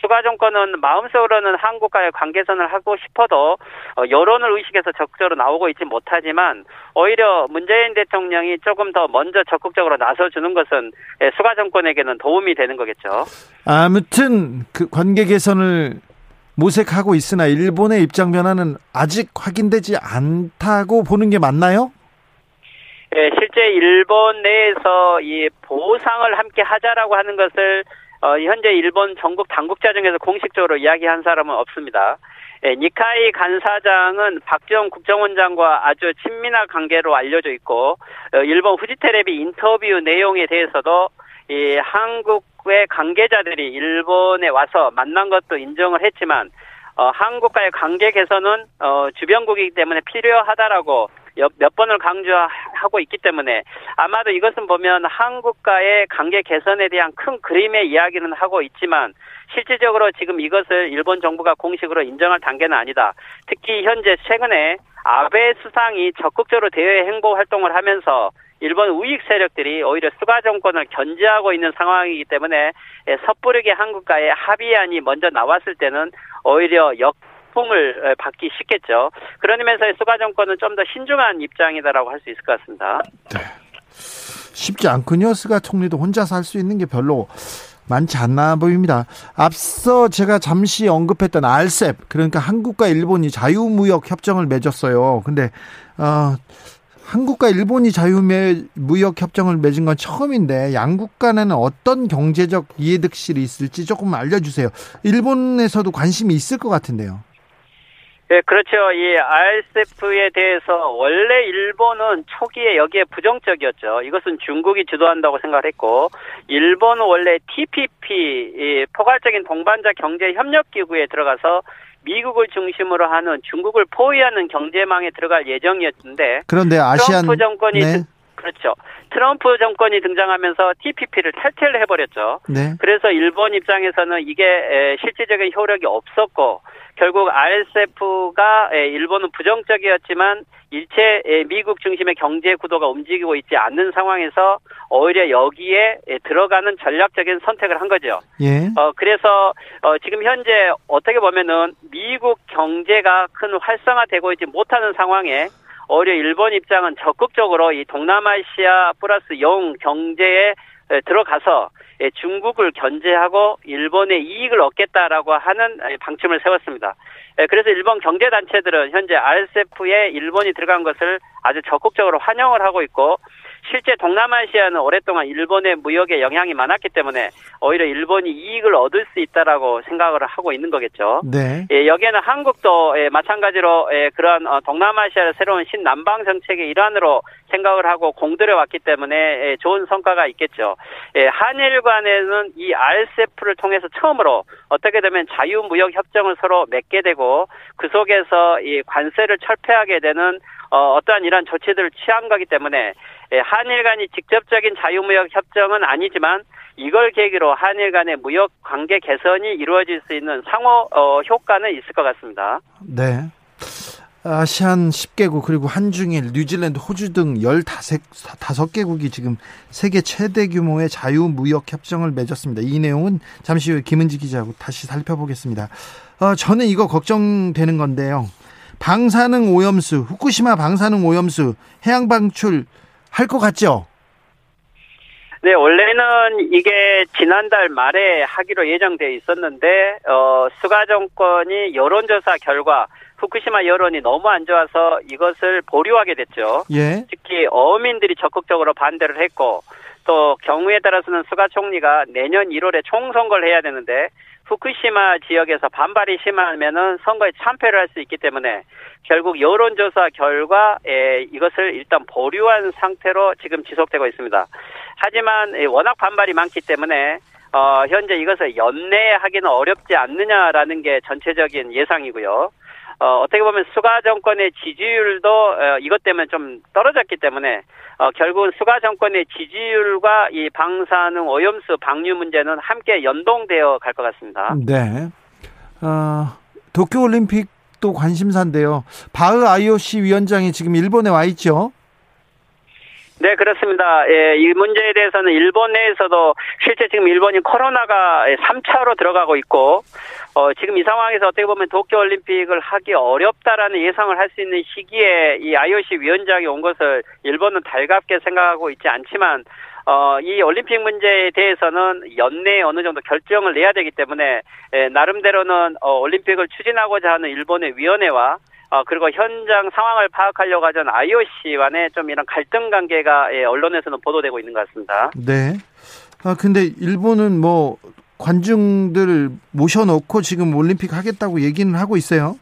수가 정권은 마음속으로는 한국과의 관계선을 하고 싶어도 어, 여론을 의식해서 적극적으로 나오고 있지 못하지만 오히려 문재인 대통령이 조금 더 먼저 적극적으로 나서주는 것은 예, 수가 정권에게는 도움이 되는 거겠죠. 아무튼 그 관계 개선을 모색하고 있으나 일본의 입장 변화는 아직 확인되지 않다고 보는 게 맞나요? 예, 실제 일본 내에서 이 보상을 함께 하자라고 하는 것을 어, 현재 일본 전국 당국자 중에서 공식적으로 이야기한 사람은 없습니다. 예, 니카이 간사장은 박지원 국정원장과 아주 친밀한 관계로 알려져 있고 어, 일본 후지테레비 인터뷰 내용에 대해서도 이 한국의 관계자들이 일본에 와서 만난 것도 인정을 했지만 어, 한국과의 관계 개선은 어, 주변국이기 때문에 필요하다라고 몇 번을 강조하고 있기 때문에 아마도 이것은 보면 한국과의 관계 개선에 대한 큰 그림의 이야기는 하고 있지만 실질적으로 지금 이것을 일본 정부가 공식으로 인정할 단계는 아니다. 특히 현재 최근에 아베 수상이 적극적으로 대외 행보 활동을 하면서 일본 우익 세력들이 오히려 수가 정권을 견제하고 있는 상황이기 때문에 섣부르게 한국과의 합의안이 먼저 나왔을 때는 오히려 역 품을 받기 쉽겠죠. 의미에서 수가 정권은 좀 더 신중한 입장이다라고 할 수 있을 것 같습니다. 네. 쉽지 않군요. 스가 총리도 혼자서 할 수 있는 게 별로 많지 않나 보입니다. 앞서 제가 잠시 언급했던 알셉 그러니까 한국과 일본이 자유무역 협정을 맺었어요. 근데 어 한국과 일본이 자유무역 협정을 맺은 건 처음인데 양국 간에는 어떤 경제적 이해득실이 있을지 조금 알려주세요. 일본에서도 관심이 있을 것 같은데요. 네, 그렇죠. 이 RCEP에 대해서 원래 일본은 초기에 여기에 부정적이었죠. 이것은 중국이 주도한다고 생각을 했고, 일본은 원래 TPP, 포괄적인 동반자 경제 협력 기구에 들어가서 미국을 중심으로 하는 중국을 포위하는 경제망에 들어갈 예정이었는데, 그런데 아시안 트럼프 정권이 네. 그렇죠. 트럼프 정권이 등장하면서 TPP를 탈퇴를 해버렸죠. 네. 그래서 일본 입장에서는 이게 실질적인 효력이 없었고 결국 RCEP가 일본은 부정적이었지만 일체 미국 중심의 경제 구도가 움직이고 있지 않는 상황에서 오히려 여기에 들어가는 전략적인 선택을 한 거죠. 예. 어 그래서 어 지금 현재 어떻게 보면은 미국 경제가 큰 활성화되고 있지 못하는 상황에 오히려 일본 입장은 적극적으로 이 동남아시아 플러스 영 경제에 들어가서 중국을 견제하고 일본의 이익을 얻겠다라고 하는 방침을 세웠습니다. 그래서 일본 경제단체들은 현재 RCEP에 일본이 들어간 것을 아주 적극적으로 환영을 하고 있고 실제 동남아시아는 오랫동안 일본의 무역에 영향이 많았기 때문에 오히려 일본이 이익을 얻을 수 있다라고 생각을 하고 있는 거겠죠. 네. 예, 여기에는 한국도 예, 마찬가지로 예, 그런 어, 동남아시아의 새로운 신남방 정책의 일환으로 생각을 하고 공들여 왔기 때문에 예, 좋은 성과가 있겠죠. 예, 한일 간에는 이 RCEP를 통해서 처음으로 어떻게 되면 자유무역 협정을 서로 맺게 되고 그 속에서 이 관세를 철폐하게 되는 어, 어떠한 이러한 조치들을 취한 거기 때문에 예, 한일 간이 직접적인 자유무역 협정은 아니지만 이걸 계기로 한일 간의 무역 관계 개선이 이루어질 수 있는 상호 어, 효과는 있을 것 같습니다. 네. 아시안 10개국 그리고 한중일, 뉴질랜드, 호주 등 15개국이 지금 세계 최대 규모의 자유무역 협정을 맺었습니다. 이 내용은 잠시 후에 김은지 기자하고 다시 살펴보겠습니다. 어, 저는 이거 걱정되는 건데요. 방사능 오염수, 후쿠시마 방사능 오염수 해양 방출 할 것 같죠? 네, 원래는 이게 지난달 말에 하기로 예정돼 있었는데 어, 수가 정권이 여론조사 결과 후쿠시마 여론이 너무 안 좋아서 이것을 보류하게 됐죠. 예. 특히 어민들이 적극적으로 반대를 했고 또 경우에 따라서는 수가 총리가 내년 1월에 총선거를 해야 되는데 후쿠시마 지역에서 반발이 심하면은 선거에 참패를 할 수 있기 때문에 결국 여론조사 결과 에, 이것을 일단 보류한 상태로 지금 지속되고 있습니다. 하지만 에, 워낙 반발이 많기 때문에 어, 현재 이것을 연내하기는 어렵지 않느냐라는 게 전체적인 예상이고요. 어, 어떻게 보면 수가 정권의 지지율도 어, 이것 때문에 좀 떨어졌기 때문에 어, 결국은 수가 정권의 지지율과 이 방사능 오염수 방류 문제는 함께 연동되어 갈 것 같습니다. 네. 어, 도쿄올림픽도 관심사인데요. 바흐 IOC 위원장이 지금 일본에 와 있죠. 네, 그렇습니다. 예, 이 문제에 대해서는 일본 내에서도 실제 지금 일본이 코로나가 3차로 들어가고 있고, 어, 지금 이 상황에서 어떻게 보면 도쿄올림픽을 하기 어렵다라는 예상을 할 수 있는 시기에 이 IOC 위원장이 온 것을 일본은 달갑게 생각하고 있지 않지만, 어, 이 올림픽 문제에 대해서는 연내에 어느 정도 결정을 내야 되기 때문에, 예, 나름대로는 어, 올림픽을 추진하고자 하는 일본의 위원회와 어, 그리고 현장 상황을 파악하려고 하던 IOC 간의 좀 이런 갈등 관계가 예, 언론에서는 보도되고 있는 것 같습니다. 네. 아, 근데 일본은 뭐 관중들 모셔놓고 지금 올림픽 하겠다고 얘기는 하고 있어요.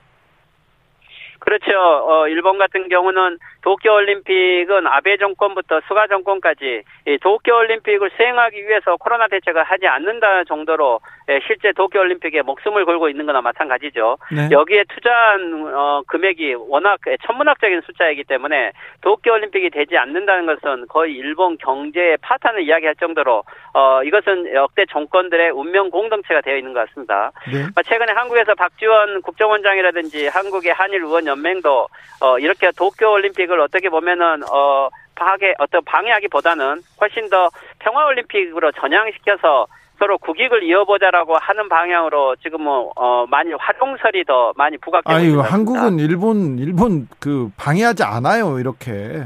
그렇죠. 어, 일본 같은 경우는 도쿄올림픽은 아베 정권부터 수가 정권까지 이 도쿄올림픽을 수행하기 위해서 코로나 대책을 하지 않는다 정도로 예, 실제 도쿄올림픽에 목숨을 걸고 있는 거나 마찬가지죠. 네. 여기에 투자한 어, 금액이 워낙 천문학적인 숫자이기 때문에 도쿄올림픽이 되지 않는다는 것은 거의 일본 경제의 파탄을 이야기할 정도로 어, 이것은 역대 정권들의 운명 공동체가 되어 있는 것 같습니다. 네. 최근에 한국에서 박지원 국정원장이라든지 한국의 한일 의원 연맹도 어, 이렇게 도쿄올림픽을 어떻게 보면은 어, 파괴 어떤 방해하기보다는 훨씬 더 평화 올림픽으로 전향시켜서 서로 국익을 이어보자라고 하는 방향으로 지금 뭐 어, 많이 활용설이 더 많이 부각되고 아유, 같습니다. 한국은 일본 일본 그 방해하지 않아요. 이렇게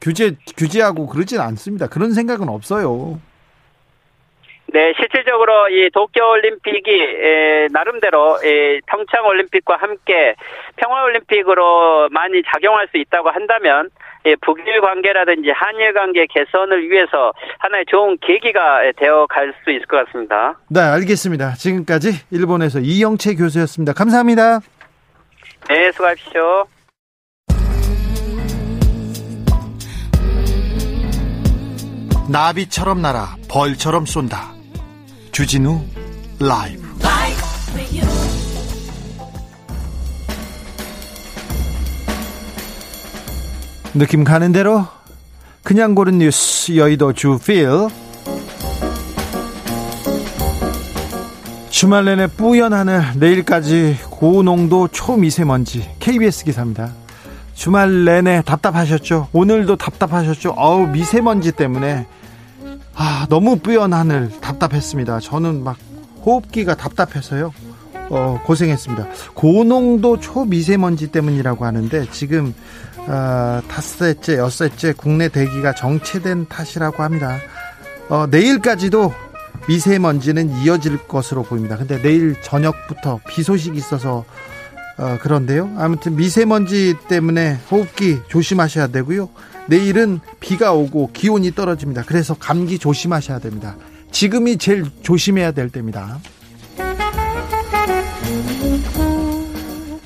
규제 규제하고 그러진 않습니다. 그런 생각은 없어요. 네, 실질적으로 이 도쿄올림픽이 에, 나름대로 에, 평창올림픽과 함께 평화올림픽으로 많이 작용할 수 있다고 한다면 예, 북일 관계라든지 한일 관계 개선을 위해서 하나의 좋은 계기가 되어 갈 수 있을 것 같습니다. 네, 알겠습니다. 지금까지 일본에서 이영채 교수였습니다. 감사합니다. 네, 수고하십시오. 나비처럼 날아 벌처럼 쏜다. 주진우 라이브. 느낌 가는 대로 그냥 고른 뉴스 여의도 주필 주말 내내 뿌연 하늘 내일까지 고농도 초미세먼지 KBS 기사입니다. 주말 내내 답답하셨죠? 오늘도 답답하셨죠? 어우 미세먼지 때문에 아 너무 뿌연 하늘 답답했습니다. 저는 막 호흡기가 답답해서요. 어, 고생했습니다. 고농도 초미세먼지 때문이라고 하는데 지금 어, 닷새째, 엿새째 국내 대기가 정체된 탓이라고 합니다. 어, 내일까지도 미세먼지는 이어질 것으로 보입니다. 근데 내일 저녁부터 비 소식이 있어서 어, 그런데요. 아무튼 미세먼지 때문에 호흡기 조심하셔야 되고요. 내일은 비가 오고 기온이 떨어집니다. 그래서 감기 조심하셔야 됩니다. 지금이 제일 조심해야 될 때입니다.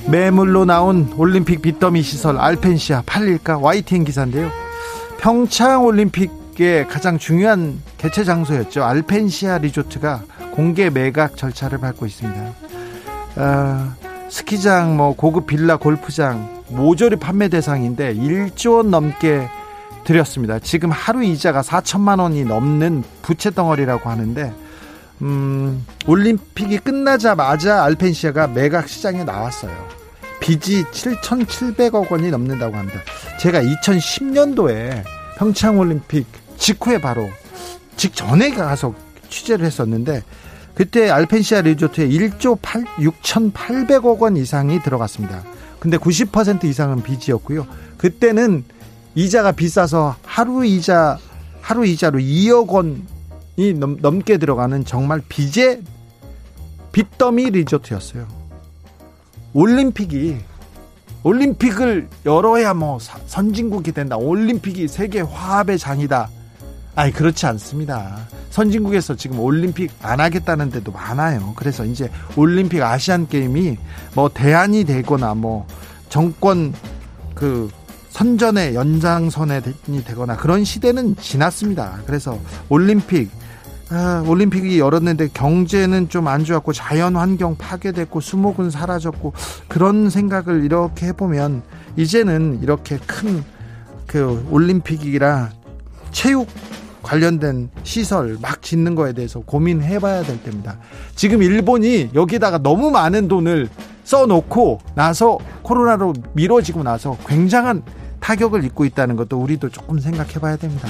매물로 나온 올림픽 빚더미 시설 알펜시아 팔릴까 YTN 기사인데요. 평창 올림픽의 가장 중요한 개최 장소였죠. 알펜시아 리조트가 공개 매각 절차를 밟고 있습니다. 어, 스키장, 뭐 고급 빌라, 골프장 모조리 판매 대상인데 1조 원 넘게 들였습니다. 지금 하루 이자가 4천만 원이 넘는 부채 덩어리라고 하는데 음, 올림픽이 끝나자마자 알펜시아가 매각 시장에 나왔어요. 빚이 7,700억 원이 넘는다고 합니다. 제가 2010년도에 평창 올림픽 직후에 바로 직전에 가서 취재를 했었는데 그때 알펜시아 리조트에 1조 8, 6,800억 원 이상이 들어갔습니다. 근데 90% 이상은 빚이었고요. 그때는 이자가 비싸서 하루 이자 하루 이자로 2억 원이 넘, 넘게 들어가는 정말 빚의 빚더미 리조트였어요. 올림픽이 올림픽을 열어야 뭐 선진국이 된다. 올림픽이 세계 화합의 장이다. 아니 그렇지 않습니다. 선진국에서 지금 올림픽 안 하겠다는 데도 많아요. 그래서 이제 올림픽 아시안 게임이 뭐 대안이 되거나 뭐 정권 그 선전의 연장선에 되거나 그런 시대는 지났습니다. 그래서 올림픽 아, 올림픽이 열었는데 경제는 좀 안 좋았고 자연 환경 파괴됐고 수목은 사라졌고 그런 생각을 이렇게 해보면 이제는 이렇게 큰 그 올림픽이라 체육 관련된 시설 막 짓는 거에 대해서 고민해 봐야 될 때입니다. 지금 일본이 여기다가 너무 많은 돈을 써놓고 나서 코로나로 미뤄지고 나서 굉장한 타격을 입고 있다는 것도 우리도 조금 생각해 봐야 됩니다.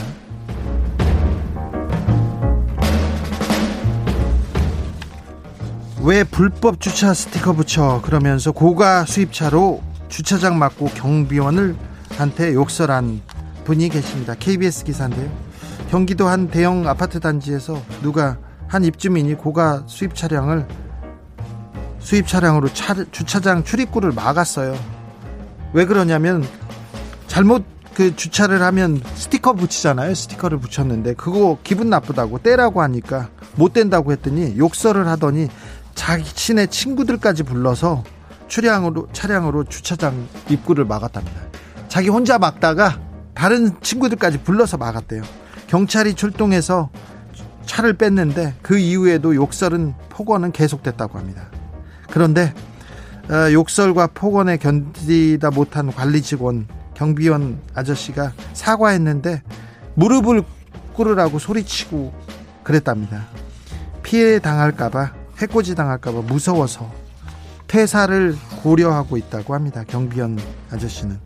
왜 불법 주차 스티커 붙여 그러면서 고가 수입차로 주차장 막고 경비원을 한테 욕설한 분이 계십니다. KBS 기사인데요. 경기도 한 대형 아파트 단지에서 누가 한 입주민이 고가 수입 차량을 수입 차량으로 차, 주차장 출입구를 막았어요. 왜 그러냐면 잘못 그 주차를 하면 스티커 붙이잖아요. 스티커를 붙였는데 그거 기분 나쁘다고 떼라고 하니까 못 뗀다고 했더니 욕설을 하더니 자신의 친구들까지 불러서 차량으로 차량으로 주차장 입구를 막았답니다. 자기 혼자 막다가 다른 친구들까지 불러서 막았대요. 경찰이 출동해서 차를 뺐는데 그 이후에도 욕설은 폭언은 계속됐다고 합니다. 그런데 어, 욕설과 폭언에 견디다 못한 관리 직원 경비원 아저씨가 사과했는데 무릎을 꿇으라고 소리치고 그랬답니다. 피해 당할까봐 해코지 당할까봐 무서워서 퇴사를 고려하고 있다고 합니다. 경비원 아저씨는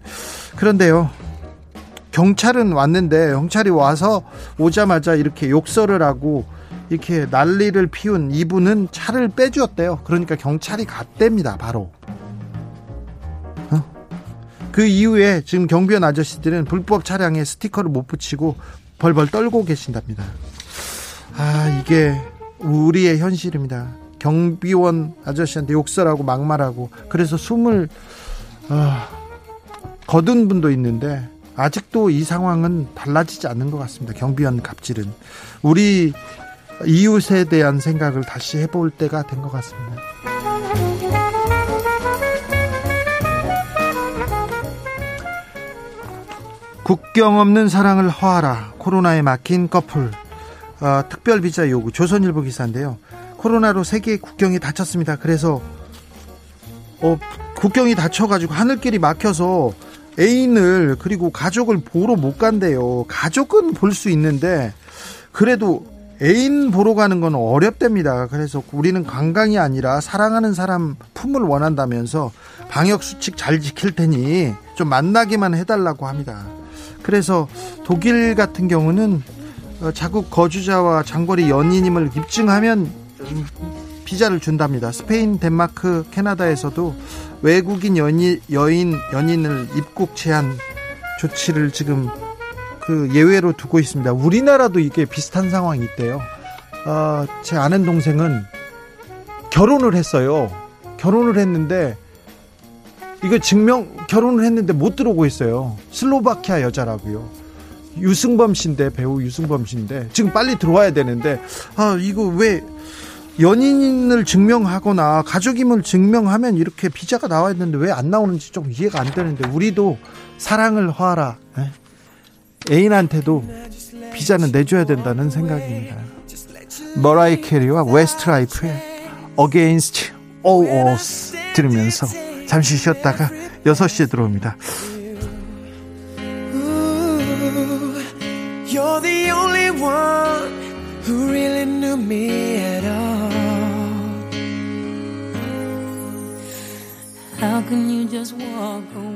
그런데요. 경찰은 왔는데 경찰이 와서 오자마자 이렇게 욕설을 하고 이렇게 난리를 피운 이분은 차를 빼주었대요. 그러니까 경찰이 갔답니다. 바로. 어? 그 이후에 지금 경비원 아저씨들은 불법 차량에 스티커를 못 붙이고 벌벌 떨고 계신답니다. 아 이게 우리의 현실입니다. 경비원 아저씨한테 욕설하고 막말하고 그래서 숨을 어, 거둔 분도 있는데 아직도 이 상황은 달라지지 않는 것 같습니다. 경비원 갑질은 우리 이웃에 대한 생각을 다시 해볼 때가 된 것 같습니다. 국경 없는 사랑을 허하라. 코로나에 막힌 커플. 어, 특별 비자 요구. 조선일보 기사인데요. 코로나로 세계 국경이 닫혔습니다. 그래서 어, 국경이 닫혀가지고 하늘길이 막혀서 애인을 그리고 가족을 보러 못 간대요. 가족은 볼 수 있는데 그래도 애인 보러 가는 건 어렵답니다. 그래서 우리는 관광이 아니라 사랑하는 사람 품을 원한다면서 방역 수칙 잘 지킬 테니 좀 만나기만 해달라고 합니다. 그래서 독일 같은 경우는 어, 자국 거주자와 장거리 연인임을 입증하면 비자를 준답니다. 스페인, 덴마크, 캐나다에서도 외국인 연인, 여인, 연인을 입국 제한 조치를 지금 그 예외로 두고 있습니다. 우리나라도 이게 비슷한 상황이 있대요. 어, 제 아는 동생은 결혼을 했어요. 결혼을 했는데 이거 증명 결혼을 했는데 못 들어오고 있어요. 슬로바키아 여자라고요. 유승범 씨인데 배우 유승범 씨인데 지금 빨리 들어와야 되는데 아 이거 왜 연인을 증명하거나 가족임을 증명하면 이렇게 비자가 나와야 되는데 왜 안 나오는지 좀 이해가 안 되는데 우리도 사랑을 허하라 예. 애인한테도 비자는 내줘야 된다는 생각입니다. 머라이 캐리와 웨스트라이프의 Against All Odds 들으면서 잠시 쉬었다가 6시에 들어옵니다. You're the only one who really knew me at all. How can you just walk away?